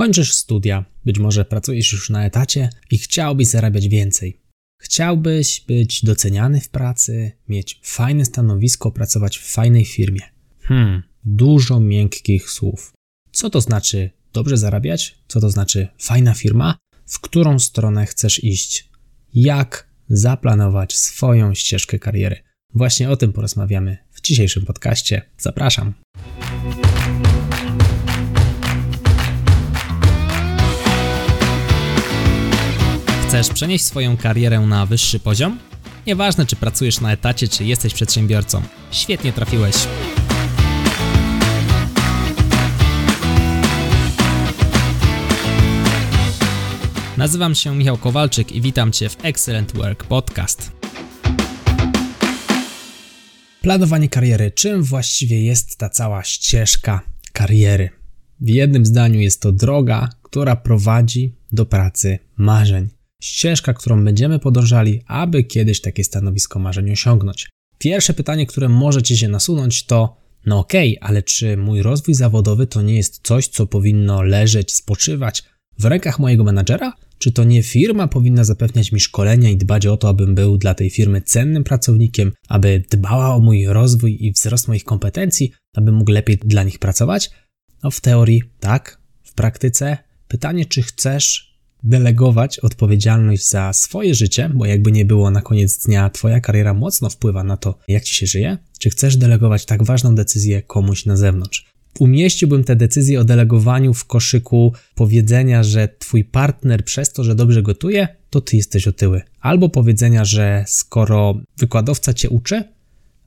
Kończysz studia, być może pracujesz już na etacie i chciałbyś zarabiać więcej. Chciałbyś być doceniany w pracy, mieć fajne stanowisko, pracować w fajnej firmie. Hmm, dużo miękkich słów. Co to znaczy dobrze zarabiać? Co to znaczy fajna firma? W którą stronę chcesz iść? Jak zaplanować swoją ścieżkę kariery? Właśnie o tym porozmawiamy w dzisiejszym podcaście. Zapraszam. Chcesz przenieść swoją karierę na wyższy poziom? Nieważne, czy pracujesz na etacie, czy jesteś przedsiębiorcą. Świetnie trafiłeś. Nazywam się Michał Kowalczyk i witam Cię w Excellent Work Podcast. Planowanie kariery. Czym właściwie jest ta cała ścieżka kariery? W jednym zdaniu jest to droga, która prowadzi do pracy marzeń ścieżka, którą będziemy podążali, aby kiedyś takie stanowisko marzeń osiągnąć. Pierwsze pytanie, które możecie się nasunąć, to: No okej, okay, ale czy mój rozwój zawodowy to nie jest coś, co powinno leżeć, spoczywać w rękach mojego menadżera? Czy to nie firma powinna zapewniać mi szkolenia i dbać o to, abym był dla tej firmy cennym pracownikiem, aby dbała o mój rozwój i wzrost moich kompetencji, abym mógł lepiej dla nich pracować? No, w teorii tak, w praktyce pytanie, czy chcesz delegować odpowiedzialność za swoje życie, bo jakby nie było na koniec dnia, Twoja kariera mocno wpływa na to, jak Ci się żyje, czy chcesz delegować tak ważną decyzję komuś na zewnątrz. Umieściłbym te decyzje o delegowaniu w koszyku powiedzenia, że Twój partner przez to, że dobrze gotuje, to Ty jesteś otyły. Albo powiedzenia, że skoro wykładowca Cię uczy,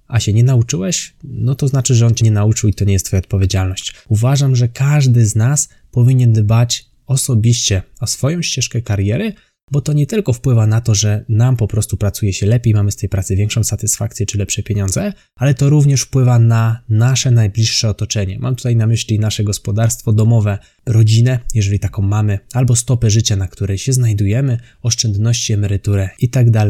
a się nie nauczyłeś, no to znaczy, że on Cię nie nauczył i to nie jest Twoja odpowiedzialność. Uważam, że każdy z nas powinien dbać osobiście o swoją ścieżkę kariery, bo to nie tylko wpływa na to, że nam po prostu pracuje się lepiej, mamy z tej pracy większą satysfakcję czy lepsze pieniądze, ale to również wpływa na nasze najbliższe otoczenie. Mam tutaj na myśli nasze gospodarstwo domowe, rodzinę, jeżeli taką mamy, albo stopę życia, na której się znajdujemy, oszczędności, emeryturę itd., tak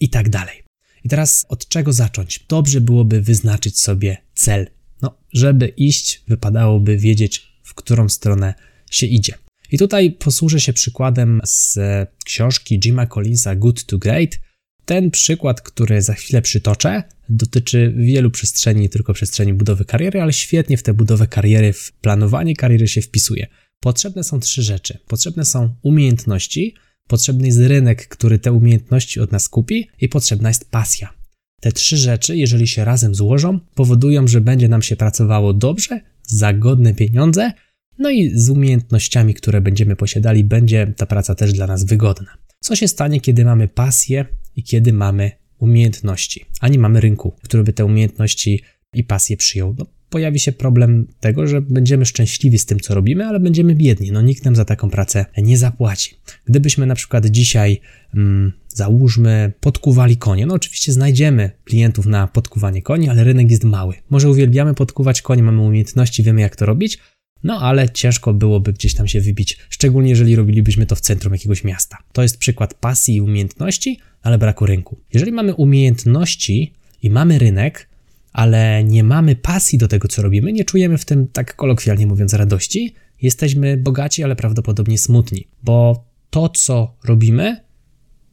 itd. Tak I teraz od czego zacząć? Dobrze byłoby wyznaczyć sobie cel. No, żeby iść, wypadałoby wiedzieć, w którą stronę się idzie. I tutaj posłużę się przykładem z książki Jima Collinsa Good to Great. Ten przykład, który za chwilę przytoczę, dotyczy wielu przestrzeni, tylko przestrzeni budowy kariery, ale świetnie w tę budowę kariery, w planowanie kariery się wpisuje. Potrzebne są trzy rzeczy. Potrzebne są umiejętności, potrzebny jest rynek, który te umiejętności od nas kupi i potrzebna jest pasja. Te trzy rzeczy, jeżeli się razem złożą, powodują, że będzie nam się pracowało dobrze, za godne pieniądze no i z umiejętnościami, które będziemy posiadali, będzie ta praca też dla nas wygodna. Co się stanie, kiedy mamy pasję i kiedy mamy umiejętności, a nie mamy rynku, który by te umiejętności i pasję przyjął? No, pojawi się problem tego, że będziemy szczęśliwi z tym, co robimy, ale będziemy biedni. No nikt nam za taką pracę nie zapłaci. Gdybyśmy na przykład dzisiaj, mm, załóżmy, podkuwali konie, no oczywiście znajdziemy klientów na podkuwanie koni, ale rynek jest mały. Może uwielbiamy podkuwać konie, mamy umiejętności, wiemy jak to robić, no ale ciężko byłoby gdzieś tam się wybić, szczególnie jeżeli robilibyśmy to w centrum jakiegoś miasta. To jest przykład pasji i umiejętności, ale braku rynku. Jeżeli mamy umiejętności i mamy rynek, ale nie mamy pasji do tego, co robimy, nie czujemy w tym, tak kolokwialnie mówiąc, radości, jesteśmy bogaci, ale prawdopodobnie smutni, bo to, co robimy,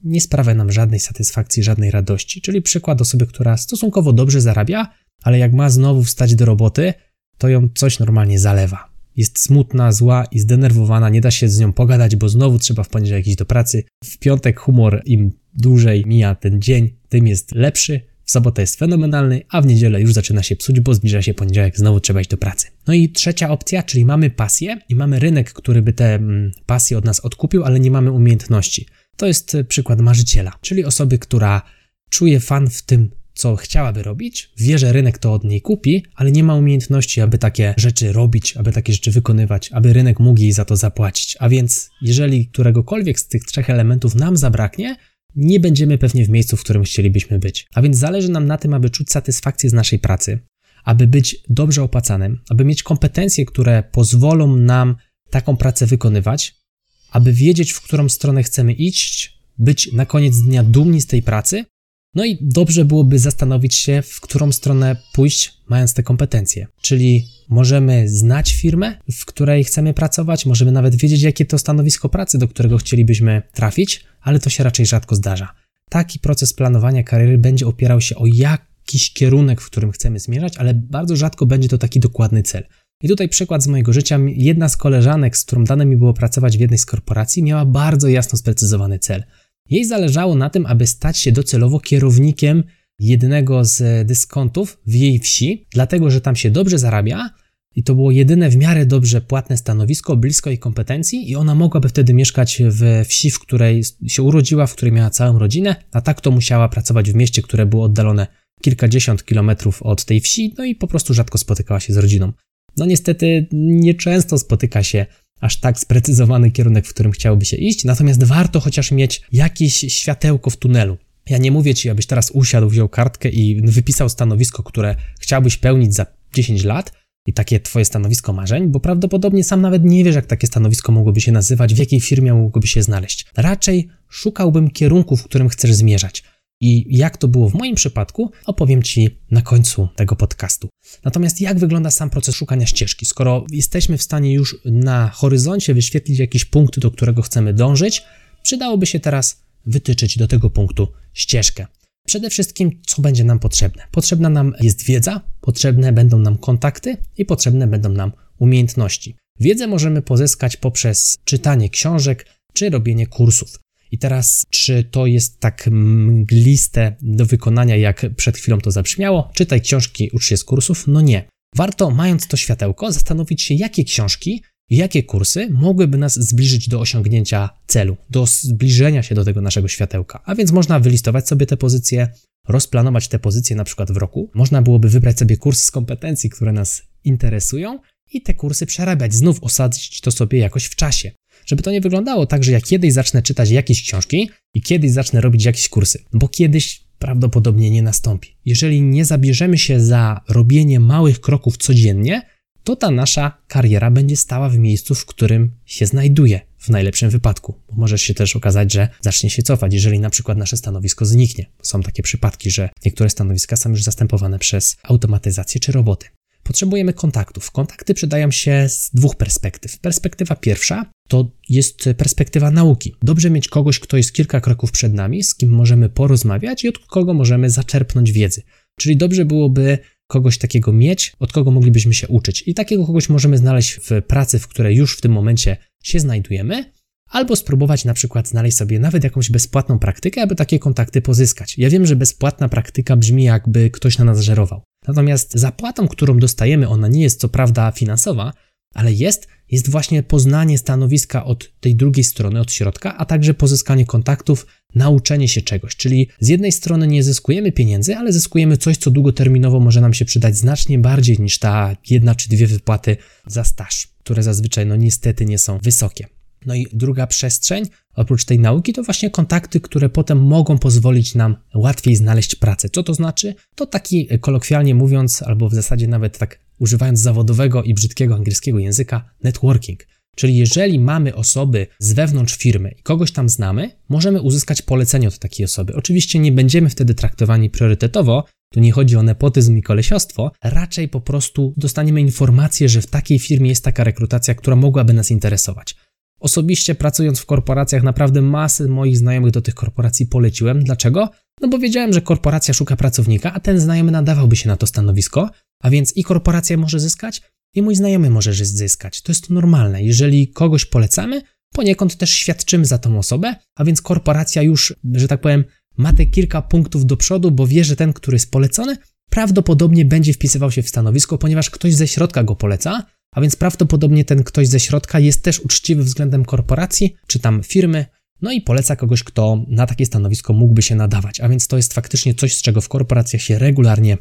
nie sprawia nam żadnej satysfakcji, żadnej radości. Czyli przykład osoby, która stosunkowo dobrze zarabia, ale jak ma znowu wstać do roboty, to ją coś normalnie zalewa jest smutna, zła i zdenerwowana, nie da się z nią pogadać, bo znowu trzeba w poniedziałek iść do pracy. W piątek humor im dłużej mija ten dzień, tym jest lepszy. W sobotę jest fenomenalny, a w niedzielę już zaczyna się psuć, bo zbliża się poniedziałek, znowu trzeba iść do pracy. No i trzecia opcja, czyli mamy pasję i mamy rynek, który by te mm, pasje od nas odkupił, ale nie mamy umiejętności. To jest przykład marzyciela, czyli osoby, która czuje fan w tym, co chciałaby robić, wie, że rynek to od niej kupi, ale nie ma umiejętności, aby takie rzeczy robić, aby takie rzeczy wykonywać, aby rynek mógł jej za to zapłacić. A więc, jeżeli któregokolwiek z tych trzech elementów nam zabraknie, nie będziemy pewnie w miejscu, w którym chcielibyśmy być. A więc zależy nam na tym, aby czuć satysfakcję z naszej pracy, aby być dobrze opłacanym, aby mieć kompetencje, które pozwolą nam taką pracę wykonywać, aby wiedzieć, w którą stronę chcemy iść, być na koniec dnia dumni z tej pracy No i dobrze byłoby zastanowić się, w którą stronę pójść, mając te kompetencje. Czyli możemy znać firmę, w której chcemy pracować, możemy nawet wiedzieć, jakie to stanowisko pracy, do którego chcielibyśmy trafić, ale to się raczej rzadko zdarza. Taki proces planowania kariery będzie opierał się o jakiś kierunek, w którym chcemy zmierzać, ale bardzo rzadko będzie to taki dokładny cel. I tutaj przykład z mojego życia. Jedna z koleżanek, z którą dane mi było pracować w jednej z korporacji, miała bardzo jasno sprecyzowany cel. Jej zależało na tym, aby stać się docelowo kierownikiem jednego z dyskontów w jej wsi, dlatego że tam się dobrze zarabia i to było jedyne w miarę dobrze płatne stanowisko, blisko jej kompetencji, i ona mogłaby wtedy mieszkać w wsi, w której się urodziła, w której miała całą rodzinę, a tak to musiała pracować w mieście, które było oddalone kilkadziesiąt kilometrów od tej wsi, no i po prostu rzadko spotykała się z rodziną. No niestety nieczęsto spotyka się aż tak sprecyzowany kierunek, w którym chciałoby się iść, natomiast warto chociaż mieć jakieś światełko w tunelu. Ja nie mówię ci, abyś teraz usiadł, wziął kartkę i wypisał stanowisko, które chciałbyś pełnić za 10 lat i takie twoje stanowisko marzeń, bo prawdopodobnie sam nawet nie wiesz, jak takie stanowisko mogłoby się nazywać, w jakiej firmie mogłoby się znaleźć. Raczej szukałbym kierunku, w którym chcesz zmierzać. I jak to było w moim przypadku, opowiem Ci na końcu tego podcastu. Natomiast jak wygląda sam proces szukania ścieżki? Skoro jesteśmy w stanie już na horyzoncie wyświetlić jakiś punkt, do którego chcemy dążyć, przydałoby się teraz wytyczyć do tego punktu ścieżkę. Przede wszystkim, co będzie nam potrzebne? Potrzebna nam jest wiedza, potrzebne będą nam kontakty i potrzebne będą nam umiejętności. Wiedzę możemy pozyskać poprzez czytanie książek czy robienie kursów. I teraz, czy to jest tak mgliste do wykonania, jak przed chwilą to zabrzmiało? Czytaj książki, ucz się z kursów? No nie. Warto, mając to światełko, zastanowić się, jakie książki jakie kursy mogłyby nas zbliżyć do osiągnięcia celu, do zbliżenia się do tego naszego światełka. A więc można wylistować sobie te pozycje, rozplanować te pozycje na przykład w roku. Można byłoby wybrać sobie kurs z kompetencji, które nas interesują i te kursy przerabiać, znów osadzić to sobie jakoś w czasie żeby to nie wyglądało tak, że ja kiedyś zacznę czytać jakieś książki i kiedyś zacznę robić jakieś kursy, bo kiedyś prawdopodobnie nie nastąpi. Jeżeli nie zabierzemy się za robienie małych kroków codziennie, to ta nasza kariera będzie stała w miejscu, w którym się znajduje, w najlepszym wypadku. Bo może się też okazać, że zacznie się cofać, jeżeli na przykład nasze stanowisko zniknie. Są takie przypadki, że niektóre stanowiska są już zastępowane przez automatyzację czy roboty. Potrzebujemy kontaktów. Kontakty przydają się z dwóch perspektyw. Perspektywa pierwsza to jest perspektywa nauki. Dobrze mieć kogoś, kto jest kilka kroków przed nami, z kim możemy porozmawiać i od kogo możemy zaczerpnąć wiedzy. Czyli dobrze byłoby kogoś takiego mieć, od kogo moglibyśmy się uczyć. I takiego kogoś możemy znaleźć w pracy, w której już w tym momencie się znajdujemy, albo spróbować na przykład znaleźć sobie nawet jakąś bezpłatną praktykę, aby takie kontakty pozyskać. Ja wiem, że bezpłatna praktyka brzmi jakby ktoś na nas żerował. Natomiast zapłatą, którą dostajemy, ona nie jest co prawda finansowa, ale jest, jest właśnie poznanie stanowiska od tej drugiej strony, od środka, a także pozyskanie kontaktów, nauczenie się czegoś. Czyli z jednej strony nie zyskujemy pieniędzy, ale zyskujemy coś, co długoterminowo może nam się przydać znacznie bardziej niż ta jedna czy dwie wypłaty za staż, które zazwyczaj no niestety nie są wysokie. No i druga przestrzeń, oprócz tej nauki, to właśnie kontakty, które potem mogą pozwolić nam łatwiej znaleźć pracę. Co to znaczy? To taki kolokwialnie mówiąc, albo w zasadzie nawet tak używając zawodowego i brzydkiego angielskiego języka, networking. Czyli jeżeli mamy osoby z wewnątrz firmy i kogoś tam znamy, możemy uzyskać polecenie od takiej osoby. Oczywiście nie będziemy wtedy traktowani priorytetowo, tu nie chodzi o nepotyzm i kolesiostwo, raczej po prostu dostaniemy informację, że w takiej firmie jest taka rekrutacja, która mogłaby nas interesować. Osobiście pracując w korporacjach, naprawdę masę moich znajomych do tych korporacji poleciłem. Dlaczego? No bo wiedziałem, że korporacja szuka pracownika, a ten znajomy nadawałby się na to stanowisko, a więc i korporacja może zyskać, i mój znajomy może zyskać. To jest normalne. Jeżeli kogoś polecamy, poniekąd też świadczymy za tą osobę, a więc korporacja już, że tak powiem, ma te kilka punktów do przodu, bo wie, że ten, który jest polecony, prawdopodobnie będzie wpisywał się w stanowisko, ponieważ ktoś ze środka go poleca, a więc prawdopodobnie ten ktoś ze środka jest też uczciwy względem korporacji czy tam firmy, no i poleca kogoś, kto na takie stanowisko mógłby się nadawać. A więc to jest faktycznie coś, z czego w korporacjach się regularnie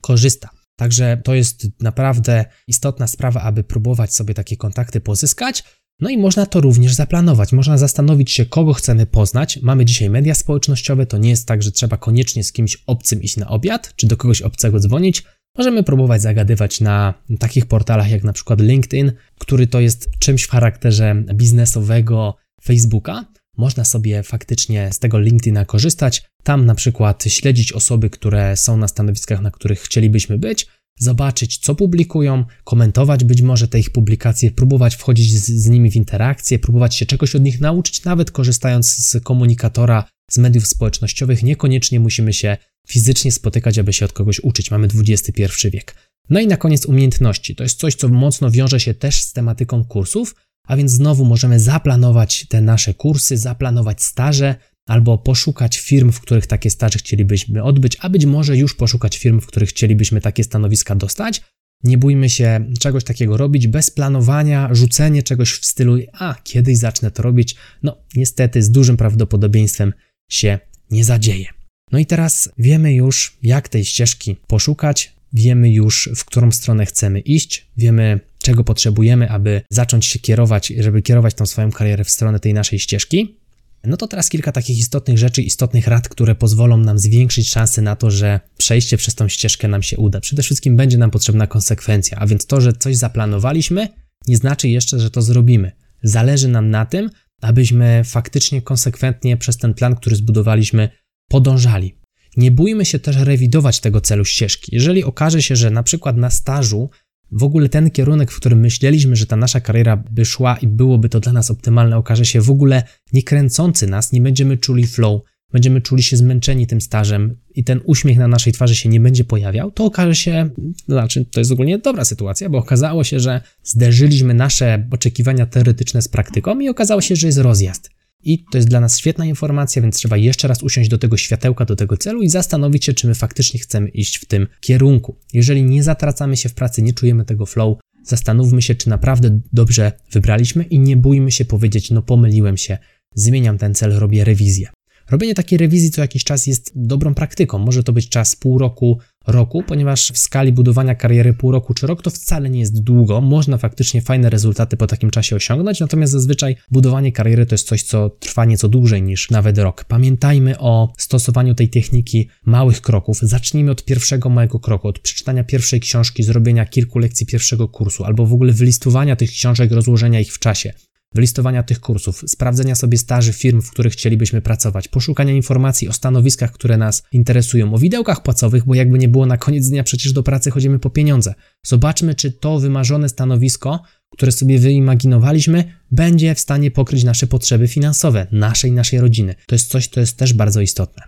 korzysta. Także to jest naprawdę istotna sprawa, aby próbować sobie takie kontakty pozyskać. No i można to również zaplanować. Można zastanowić się, kogo chcemy poznać. Mamy dzisiaj media społecznościowe, to nie jest tak, że trzeba koniecznie z kimś obcym iść na obiad, czy do kogoś obcego dzwonić. Możemy próbować zagadywać na takich portalach jak na przykład LinkedIn, który to jest czymś w charakterze biznesowego Facebooka. można sobie faktycznie z tego LinkedIna korzystać. Tam na przykład śledzić osoby, które są na stanowiskach, na których chcielibyśmy być, zobaczyć, co publikują, komentować być może te ich publikacje, próbować wchodzić z, z, nimi w interakcję, próbować się czegoś od nich nauczyć, nawet korzystając z komunikatora z mediów społecznościowych. Niekoniecznie musimy się fizycznie spotykać, aby się od kogoś uczyć. Mamy XXI wiek. No i na koniec umiejętności. To jest coś, co mocno wiąże się też z tematyką kursów, a więc znowu możemy zaplanować te nasze kursy, zaplanować staże, albo poszukać firm, w których takie staże chcielibyśmy odbyć, a być może już poszukać firm, w których chcielibyśmy takie stanowiska dostać. Nie bójmy się czegoś takiego robić bez planowania, rzucenie czegoś w stylu, a kiedyś zacznę to robić. No, niestety, z dużym prawdopodobieństwem się nie zadzieje. No i teraz wiemy już, jak tej ścieżki poszukać, wiemy już, w którą stronę chcemy iść, wiemy, czego potrzebujemy, aby zacząć się kierować, żeby kierować tą swoją karierę w stronę tej naszej ścieżki. No to teraz kilka takich istotnych rzeczy, istotnych rad, które pozwolą nam zwiększyć szanse na to, że przejście przez tą ścieżkę nam się uda. Przede wszystkim będzie nam potrzebna konsekwencja, a więc to, że coś zaplanowaliśmy, nie znaczy jeszcze, że to zrobimy. Zależy nam na tym, abyśmy faktycznie konsekwentnie przez ten plan, który zbudowaliśmy, podążali. Nie bójmy się też rewidować tego celu ścieżki. Jeżeli okaże się, że na przykład na stażu w ogóle ten kierunek, w którym myśleliśmy, że ta nasza kariera by szła i byłoby to dla nas optymalne, okaże się w ogóle nie kręcący nas, nie będziemy czuli flow, będziemy czuli się zmęczeni tym stażem i ten uśmiech na naszej twarzy się nie będzie pojawiał, to okaże się, to znaczy to jest ogólnie dobra sytuacja, bo okazało się, że zderzyliśmy nasze oczekiwania teoretyczne z praktyką i okazało się, że jest rozjazd. I to jest dla nas świetna informacja, więc trzeba jeszcze raz usiąść do tego światełka, do tego celu i zastanowić się, czy my faktycznie chcemy iść w tym kierunku. Jeżeli nie zatracamy się w pracy, nie czujemy tego flow, zastanówmy się, czy naprawdę dobrze wybraliśmy i nie bójmy się powiedzieć, no pomyliłem się, zmieniam ten cel, robię rewizję. Robienie takiej rewizji co jakiś czas jest dobrą praktyką. Może to być czas pół roku, roku, ponieważ w skali budowania kariery pół roku czy rok to wcale nie jest długo. Można faktycznie fajne rezultaty po takim czasie osiągnąć, natomiast zazwyczaj budowanie kariery to jest coś, co trwa nieco dłużej niż nawet rok. Pamiętajmy o stosowaniu tej techniki małych kroków. Zacznijmy od pierwszego małego kroku, od przeczytania pierwszej książki, zrobienia kilku lekcji pierwszego kursu, albo w ogóle wylistowania tych książek, rozłożenia ich w czasie wylistowania tych kursów, sprawdzenia sobie staży firm, w których chcielibyśmy pracować, poszukania informacji o stanowiskach, które nas interesują, o widełkach płacowych, bo jakby nie było na koniec dnia przecież do pracy chodzimy po pieniądze. Zobaczmy, czy to wymarzone stanowisko, które sobie wyimaginowaliśmy, będzie w stanie pokryć nasze potrzeby finansowe, naszej naszej rodziny. To jest coś, co jest też bardzo istotne.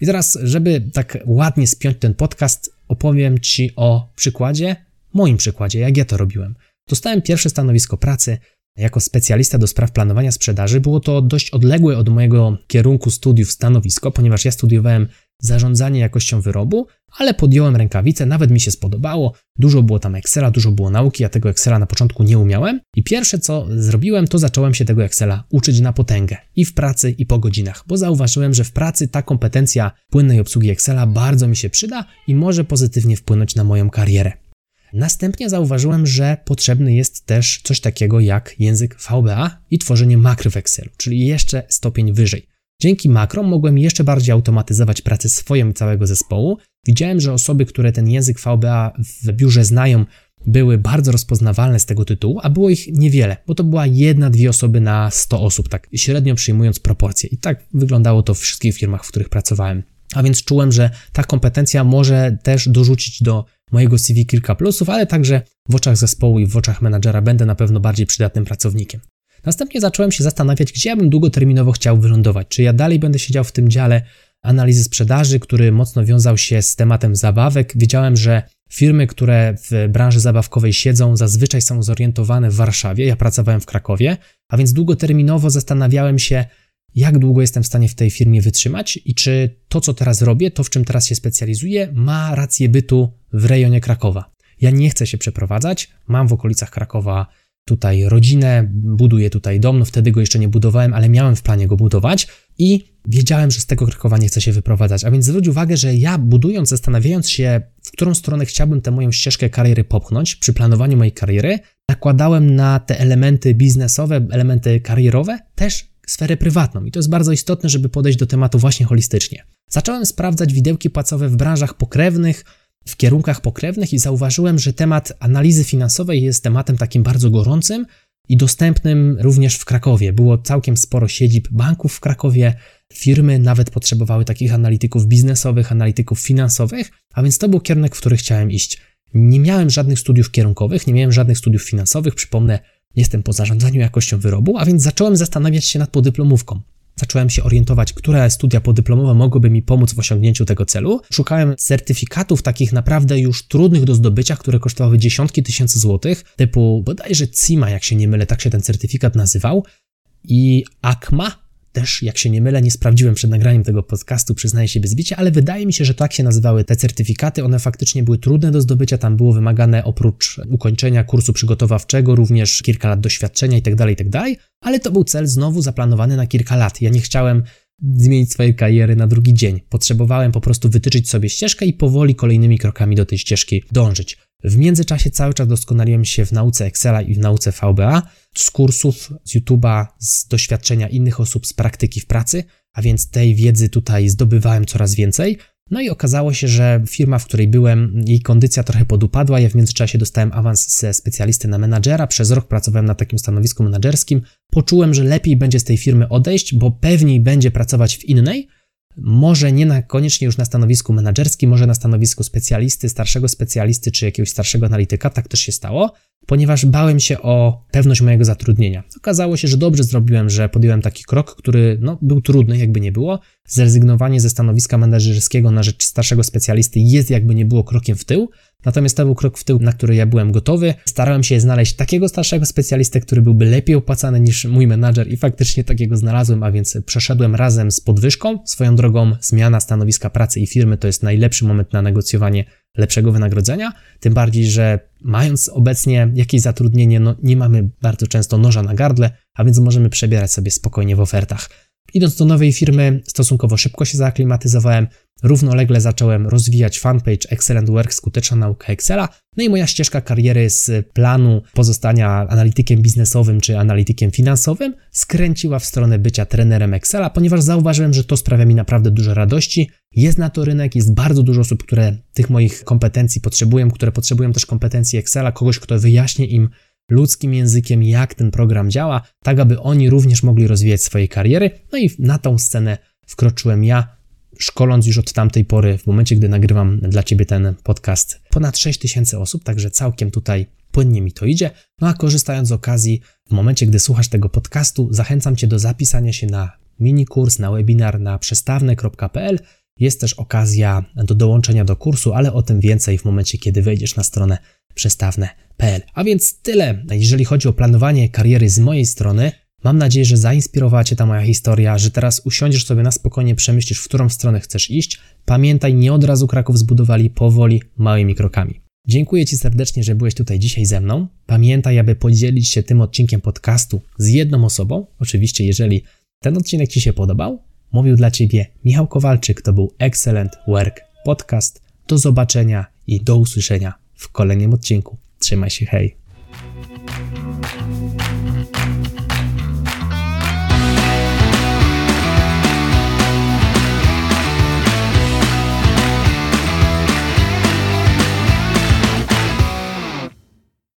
I teraz, żeby tak ładnie spiąć ten podcast, opowiem Ci o przykładzie, moim przykładzie, jak ja to robiłem. Dostałem pierwsze stanowisko pracy, jako specjalista do spraw planowania sprzedaży było to dość odległe od mojego kierunku studiów stanowisko, ponieważ ja studiowałem zarządzanie jakością wyrobu, ale podjąłem rękawice, nawet mi się spodobało. Dużo było tam Excela, dużo było nauki, ja tego Excela na początku nie umiałem i pierwsze co zrobiłem, to zacząłem się tego Excela uczyć na potęgę i w pracy, i po godzinach, bo zauważyłem, że w pracy ta kompetencja płynnej obsługi Excela bardzo mi się przyda i może pozytywnie wpłynąć na moją karierę. Następnie zauważyłem, że potrzebny jest też coś takiego jak język VBA i tworzenie makry w Excelu, czyli jeszcze stopień wyżej. Dzięki makrom mogłem jeszcze bardziej automatyzować pracę swoją i całego zespołu. Widziałem, że osoby, które ten język VBA w biurze znają, były bardzo rozpoznawalne z tego tytułu, a było ich niewiele, bo to była jedna, dwie osoby na 100 osób, tak średnio przyjmując proporcje. I tak wyglądało to w wszystkich firmach, w których pracowałem. A więc czułem, że ta kompetencja może też dorzucić do mojego CV kilka plusów, ale także w oczach zespołu i w oczach menadżera będę na pewno bardziej przydatnym pracownikiem. Następnie zacząłem się zastanawiać, gdzie ja bym długoterminowo chciał wylądować. Czy ja dalej będę siedział w tym dziale analizy sprzedaży, który mocno wiązał się z tematem zabawek. Wiedziałem, że firmy, które w branży zabawkowej siedzą, zazwyczaj są zorientowane w Warszawie. Ja pracowałem w Krakowie, a więc długoterminowo zastanawiałem się, jak długo jestem w stanie w tej firmie wytrzymać i czy to, co teraz robię, to w czym teraz się specjalizuję, ma rację bytu w rejonie Krakowa. Ja nie chcę się przeprowadzać, mam w okolicach Krakowa tutaj rodzinę, buduję tutaj dom, no wtedy go jeszcze nie budowałem, ale miałem w planie go budować i wiedziałem, że z tego Krakowa nie chcę się wyprowadzać. A więc zwróć uwagę, że ja budując, zastanawiając się, w którą stronę chciałbym tę moją ścieżkę kariery popchnąć, przy planowaniu mojej kariery, nakładałem na te elementy biznesowe, elementy karierowe też sferę prywatną i to jest bardzo istotne, żeby podejść do tematu właśnie holistycznie. Zacząłem sprawdzać widełki płacowe w branżach pokrewnych, w kierunkach pokrewnych i zauważyłem, że temat analizy finansowej jest tematem takim bardzo gorącym i dostępnym również w Krakowie. Było całkiem sporo siedzib banków w Krakowie, firmy nawet potrzebowały takich analityków biznesowych, analityków finansowych, a więc to był kierunek, w który chciałem iść. Nie miałem żadnych studiów kierunkowych, nie miałem żadnych studiów finansowych, przypomnę, jestem po zarządzaniu jakością wyrobu, a więc zacząłem zastanawiać się nad podyplomówką. Zacząłem się orientować, które studia podyplomowe mogłyby mi pomóc w osiągnięciu tego celu. Szukałem certyfikatów takich naprawdę już trudnych do zdobycia, które kosztowały dziesiątki tysięcy złotych, typu bodajże CIMA, jak się nie mylę, tak się ten certyfikat nazywał, i ACMA, też, jak się nie mylę, nie sprawdziłem przed nagraniem tego podcastu, przyznaję się bez bicia, ale wydaje mi się, że tak się nazywały te certyfikaty. One faktycznie były trudne do zdobycia, tam było wymagane oprócz ukończenia kursu przygotowawczego również kilka lat doświadczenia itd., tak itd., tak ale to był cel znowu zaplanowany na kilka lat. Ja nie chciałem zmienić swojej kariery na drugi dzień. Potrzebowałem po prostu wytyczyć sobie ścieżkę i powoli kolejnymi krokami do tej ścieżki dążyć. W międzyczasie cały czas doskonaliłem się w nauce Excela i w nauce VBA, z kursów, z YouTube'a, z doświadczenia innych osób, z praktyki w pracy, a więc tej wiedzy tutaj zdobywałem coraz więcej. No i okazało się, że firma, w której byłem, jej kondycja trochę podupadła. Ja w międzyczasie dostałem awans ze specjalisty na menadżera. Przez rok pracowałem na takim stanowisku menadżerskim. Poczułem, że lepiej będzie z tej firmy odejść, bo pewniej będzie pracować w innej, może nie na, koniecznie już na stanowisku menedżerskim, może na stanowisku specjalisty, starszego specjalisty czy jakiegoś starszego analityka, tak też się stało, ponieważ bałem się o pewność mojego zatrudnienia. Okazało się, że dobrze zrobiłem, że podjąłem taki krok, który no, był trudny, jakby nie było. Zrezygnowanie ze stanowiska menedżerskiego na rzecz starszego specjalisty jest jakby nie było krokiem w tył, Natomiast to był krok w tył, na który ja byłem gotowy. Starałem się znaleźć takiego starszego specjalistę, który byłby lepiej opłacany niż mój menadżer i faktycznie takiego znalazłem, a więc przeszedłem razem z podwyżką. Swoją drogą zmiana stanowiska pracy i firmy to jest najlepszy moment na negocjowanie lepszego wynagrodzenia, tym bardziej, że mając obecnie jakieś zatrudnienie, no nie mamy bardzo często noża na gardle, a więc możemy przebierać sobie spokojnie w ofertach. Idąc do nowej firmy, stosunkowo szybko się zaaklimatyzowałem, równolegle zacząłem rozwijać fanpage Excellent Work, skuteczna nauka Excela, no i moja ścieżka kariery z planu pozostania analitykiem biznesowym czy analitykiem finansowym skręciła w stronę bycia trenerem Excela, ponieważ zauważyłem, że to sprawia mi naprawdę dużo radości. Jest na to rynek, jest bardzo dużo osób, które tych moich kompetencji potrzebują, które potrzebują też kompetencji Excela, kogoś, kto wyjaśni im ludzkim językiem, jak ten program działa, tak aby oni również mogli rozwijać swoje kariery. No i na tą scenę wkroczyłem ja, szkoląc już od tamtej pory, w momencie, gdy nagrywam dla Ciebie ten podcast, ponad 6 tysięcy osób, także całkiem tutaj płynnie mi to idzie. No a korzystając z okazji, w momencie, gdy słuchasz tego podcastu, zachęcam Cię do zapisania się na mini kurs, na webinar na przestawne.pl. Jest też okazja do dołączenia do kursu, ale o tym więcej w momencie, kiedy wejdziesz na stronę przestawne.pl. A więc tyle, jeżeli chodzi o planowanie kariery z mojej strony. Mam nadzieję, że zainspirowała Cię ta moja historia, że teraz usiądziesz sobie na spokojnie, przemyślisz, w którą stronę chcesz iść. Pamiętaj, nie od razu Kraków zbudowali powoli, małymi krokami. Dziękuję Ci serdecznie, że byłeś tutaj dzisiaj ze mną. Pamiętaj, aby podzielić się tym odcinkiem podcastu z jedną osobą. Oczywiście, jeżeli ten odcinek Ci się podobał, mówił dla Ciebie Michał Kowalczyk, to był Excellent Work Podcast. Do zobaczenia i do usłyszenia w kolejnym odcinku. Trzymaj się, hej!